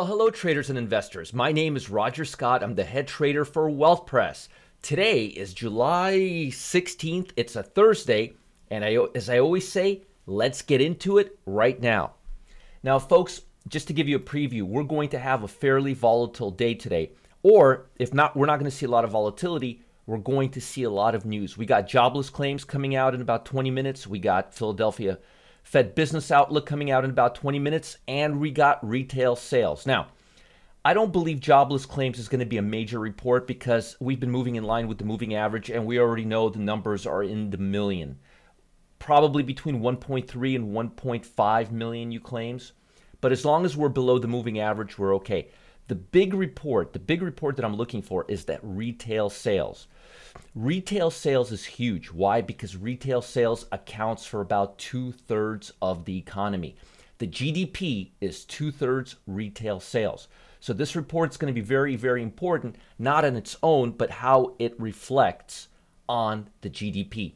Well, hello, traders and investors. My name is Roger Scott. I'm the head trader for Wealth Press. Today is July 16th. It's a Thursday. And I, as I always say, let's get into it right now. Now, folks, just to give you a preview, we're going to have a fairly volatile day today. Or if not, we're not going to see a lot of volatility. We're going to see a lot of news. We got jobless claims coming out in about 20 minutes. We got Philadelphia Fed Business Outlook coming out in about 20 minutes, and we got retail sales. Now, I don't believe jobless claims is going to be a major report because we've been moving in line with the moving average, and we already know the numbers are in the million. Probably between 1.3 and 1.5 million new claims. But as long as we're below the moving average, we're okay. The big report, the big report that I'm looking for is that retail sales. Retail sales is huge. Why? Because retail sales accounts for about two thirds of the economy. The GDP is two thirds retail sales. So this report is going to be very, very important, not on its own, but how it reflects on the GDP.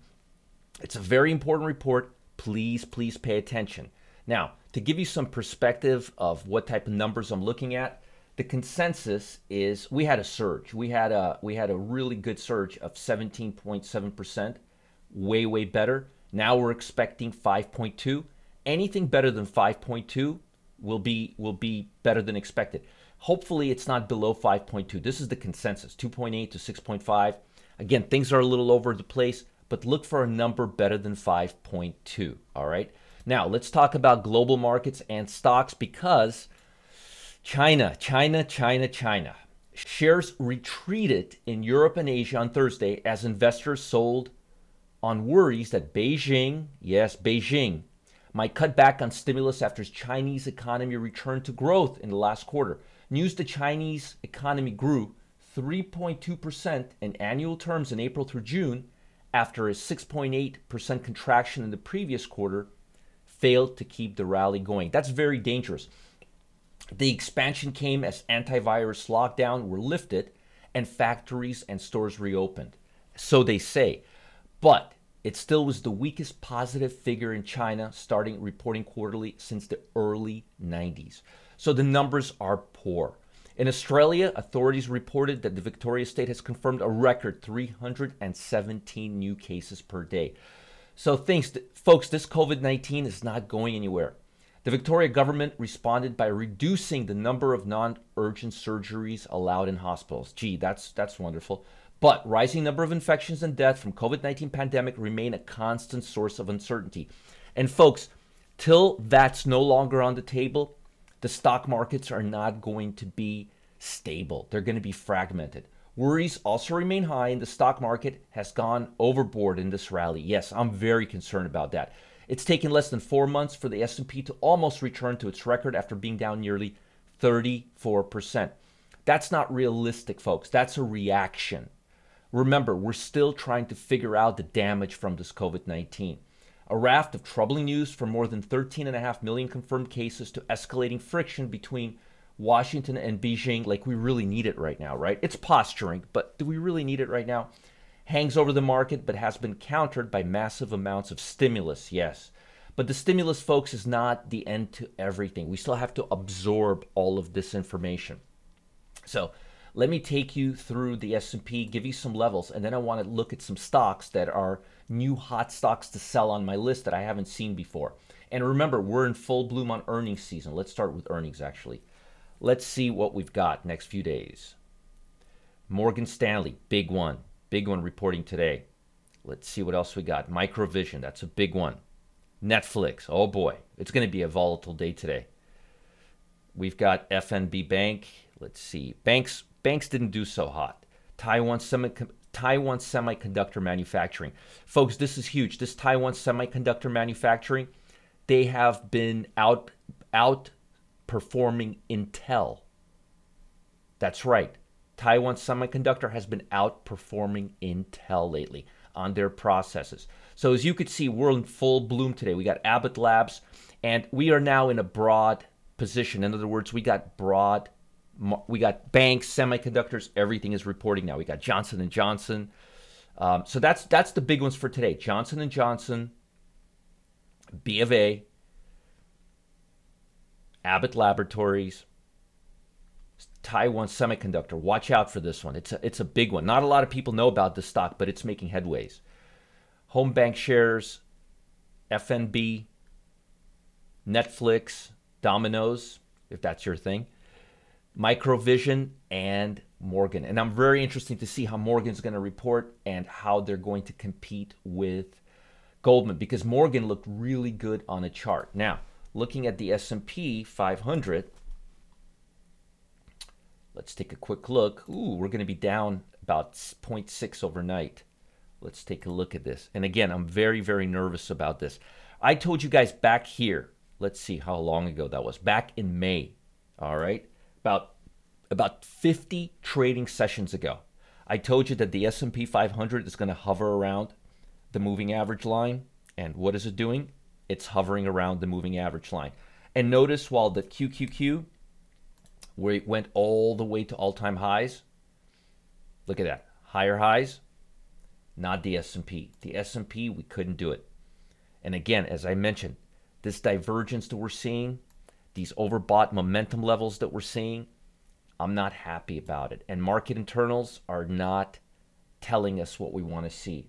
It's a very important report. Please, please pay attention. Now, to give you some perspective of what type of numbers I'm looking at, the consensus is we had a surge. We had a we had a really good surge of 17.7%, way way better. Now we're expecting 5.2. Anything better than 5.2 will be will be better than expected. Hopefully it's not below 5.2. This is the consensus, 2.8 to 6.5. Again, things are a little over the place, but look for a number better than 5.2, all right? Now, let's talk about global markets and stocks because China, China, China, China. Shares retreated in Europe and Asia on Thursday as investors sold on worries that Beijing, yes, Beijing, might cut back on stimulus after Chinese economy returned to growth in the last quarter. News the Chinese economy grew 3.2% in annual terms in April through June after a 6.8% contraction in the previous quarter failed to keep the rally going. That's very dangerous. The expansion came as antivirus lockdown were lifted and factories and stores reopened. So they say. But it still was the weakest positive figure in China starting reporting quarterly since the early 90s. So the numbers are poor. In Australia, authorities reported that the Victoria state has confirmed a record 317 new cases per day. So thanks, folks, this COVID-19 is not going anywhere. The Victoria government responded by reducing the number of non-urgent surgeries allowed in hospitals. Gee, that's that's wonderful. But rising number of infections and death from COVID-19 pandemic remain a constant source of uncertainty. And folks, till that's no longer on the table, the stock markets are not going to be stable. They're going to be fragmented. Worries also remain high and the stock market has gone overboard in this rally. Yes, I'm very concerned about that. It's taken less than 4 months for the S&P to almost return to its record after being down nearly 34%. That's not realistic, folks. That's a reaction. Remember, we're still trying to figure out the damage from this COVID-19. A raft of troubling news from more than 13.5 million confirmed cases to escalating friction between Washington and Beijing like we really need it right now, right? It's posturing, but do we really need it right now? Hangs over the market but has been countered by massive amounts of stimulus, yes. But the stimulus, folks, is not the end to everything. We still have to absorb all of this information. So let me take you through the S&P, give you some levels, and then I want to look at some stocks that are new hot stocks to sell on my list that I haven't seen before. And remember, we're in full bloom on earnings season. Let's start with earnings, actually. Let's see what we've got next few days. Morgan Stanley, big one. Big one reporting today. Let's see what else we got. Microvision, that's a big one. Netflix, oh boy, it's going to be a volatile day today. We've got FNB Bank. Let's see. Banks banks didn't do so hot. Taiwan Semi Taiwan Semiconductor Manufacturing. Folks, this is huge. This Taiwan Semiconductor Manufacturing, they have been out outperforming Intel That's right. Taiwan Semiconductor has been outperforming Intel lately on their processes. So as you could see, we're in full bloom today. We got Abbott Labs, and we are now in a broad position. In other words, we got broad, we got banks, semiconductors, everything is reporting now. We got Johnson and Johnson. Um, so that's that's the big ones for today. Johnson and Johnson, B of A, Abbott Laboratories, Taiwan Semiconductor. Watch out for this one. It's a, it's a big one. Not a lot of people know about this stock, but it's making headways. Home BancShares, FNB, Netflix, Domino's, if that's your thing, Microvision, and Morgan. And I'm very interested to see how Morgan's going to report and how they're going to compete with Goldman because Morgan looked really good on a chart. Now, looking at the S&P 500, let's take a quick look. Ooh, we're going to be down about 0.6 overnight. Let's take a look at this. And again, I'm very, very nervous about this. I told you guys back here, let's see how long ago that was, back in May, all right, about about 50 trading sessions ago. I told you that the S&P 500 is going to hover around the moving average line. And what is it doing? It's hovering around the moving average line. And notice while the QQQ where it went all the way to all-time highs, look at that. Higher highs, not the S&P. The S&P, we couldn't do it. And again, as I mentioned, this divergence that we're seeing, these overbought momentum levels that we're seeing, I'm not happy about it. And market internals are not telling us what we want to see.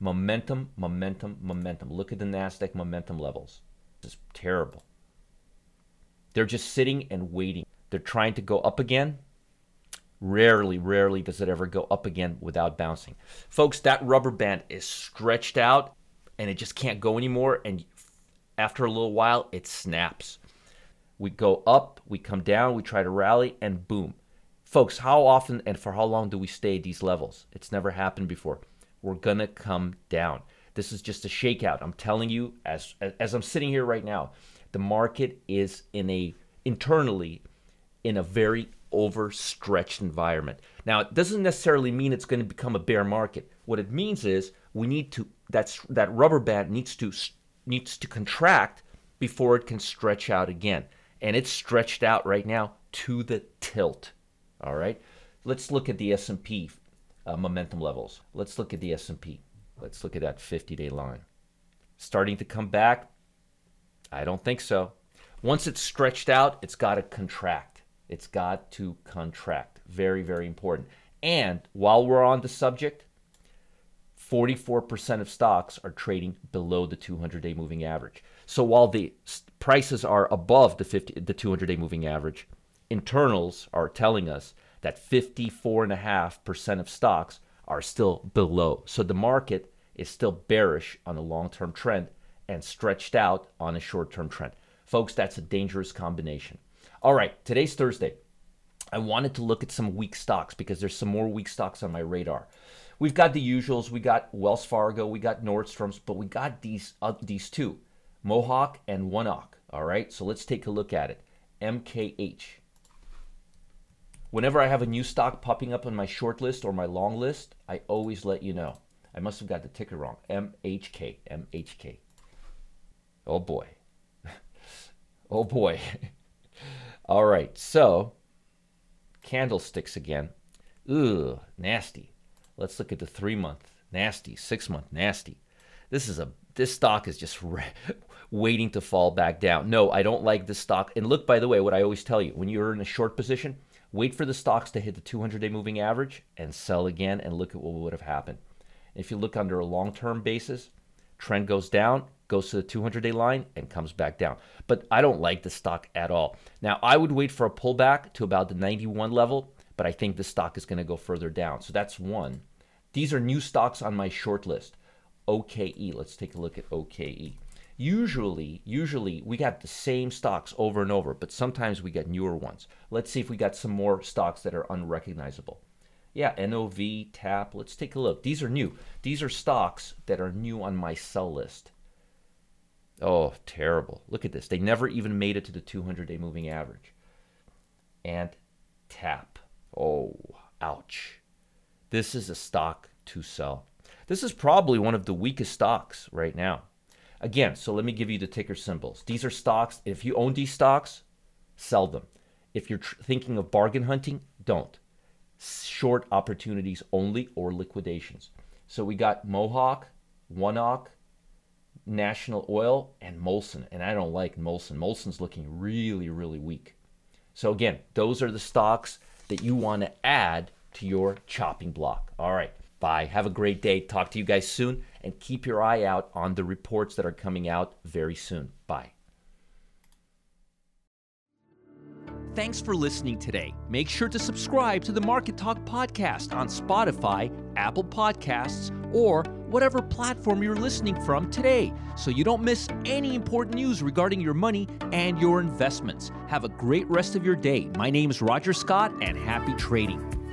Momentum, momentum, momentum. Look at the NASDAQ momentum levels. This is terrible. They're just sitting and waiting. They're trying to go up again. Rarely, rarely does it ever go up again without bouncing. Folks, that rubber band is stretched out and it just can't go anymore. And after a little while, it snaps. We go up, we come down, we try to rally, and boom. Folks, how often and for how long do we stay at these levels? It's never happened before. We're going to come down. This is just a shakeout. I'm telling you, as, as I'm sitting here right now, the market is in a internally in a very overstretched environment. Now, it doesn't necessarily mean it's going to become a bear market. What it means is we need to that's that rubber band needs to needs to contract before it can stretch out again and it's stretched out right now to the tilt. All right, let's look at the S&P uh, momentum levels. Let's look at the S&P. Let's look at that 50-day line. Starting to come back? I don't think so. Once it's stretched out, it's got to contract. It's got to contract. Very, very important. And while we're on the subject, 44% of stocks are trading below the 200-day moving average. So while the prices are above the 50 the 200-day moving average, internals are telling us that 54.5% of stocks are still below. So the market is still bearish on a long-term trend and stretched out on a short-term trend. Folks, that's a dangerous combination. All right, today's Thursday. I wanted to look at some weak stocks because there's some more weak stocks on my radar. We've got the usuals. We got Wells Fargo, we got Nordstrom's, but we got these uh, these two. Mohawk and ONEOK. All right, so let's take a look at it. MKH. Whenever I have a new stock popping up on my short list or my long list, I always let you know. I must have got the ticker wrong. MHK. MHK. Oh boy. oh boy. All right, so candlesticks again. Ugh, nasty. Let's look at the three month. Nasty. Six month. Nasty. This is a this stock is just re- waiting to fall back down. No, I don't like this stock. And look, by the way, what I always tell you when you're in a short position, wait for the stocks to hit the 200 day moving average and sell again and look at what would have happened. If you look under a long term basis, trend goes down, goes to the 200 day line, and comes back down. But I don't like the stock at all. Now, I would wait for a pullback to about the 91 level, but I think the stock is going to go further down. So that's one. These are new stocks on my short list. OKE. Let's take a look at OKE. Usually, usually we got the same stocks over and over, but sometimes we get newer ones. Let's see if we got some more stocks that are unrecognizable. Yeah, NOV, TAP. Let's take a look. These are new. These are stocks that are new on my sell list. Oh, terrible. Look at this. They never even made it to the 200 day moving average. And TAP. Oh, ouch. This is a stock to sell. This is probably one of the weakest stocks right now. Again, so let me give you the ticker symbols. These are stocks. If you own these stocks, sell them. If you're tr- thinking of bargain hunting, don't. Short opportunities only or liquidations. So we got Mohawk, One ONEOK, National Oil, and Molson. And I don't like Molson. Molson's looking really, really weak. So again, those are the stocks that you want to add to your chopping block. All right. Bye. Have a great day. Talk to you guys soon. And keep your eye out on the reports that are coming out very soon. Bye. Thanks for listening today. Make sure to subscribe to the Market Talk podcast on Spotify, Apple Podcasts, or whatever platform you're listening from today so you don't miss any important news regarding your money and your investments. Have a great rest of your day. My name is Roger Scott, and happy trading.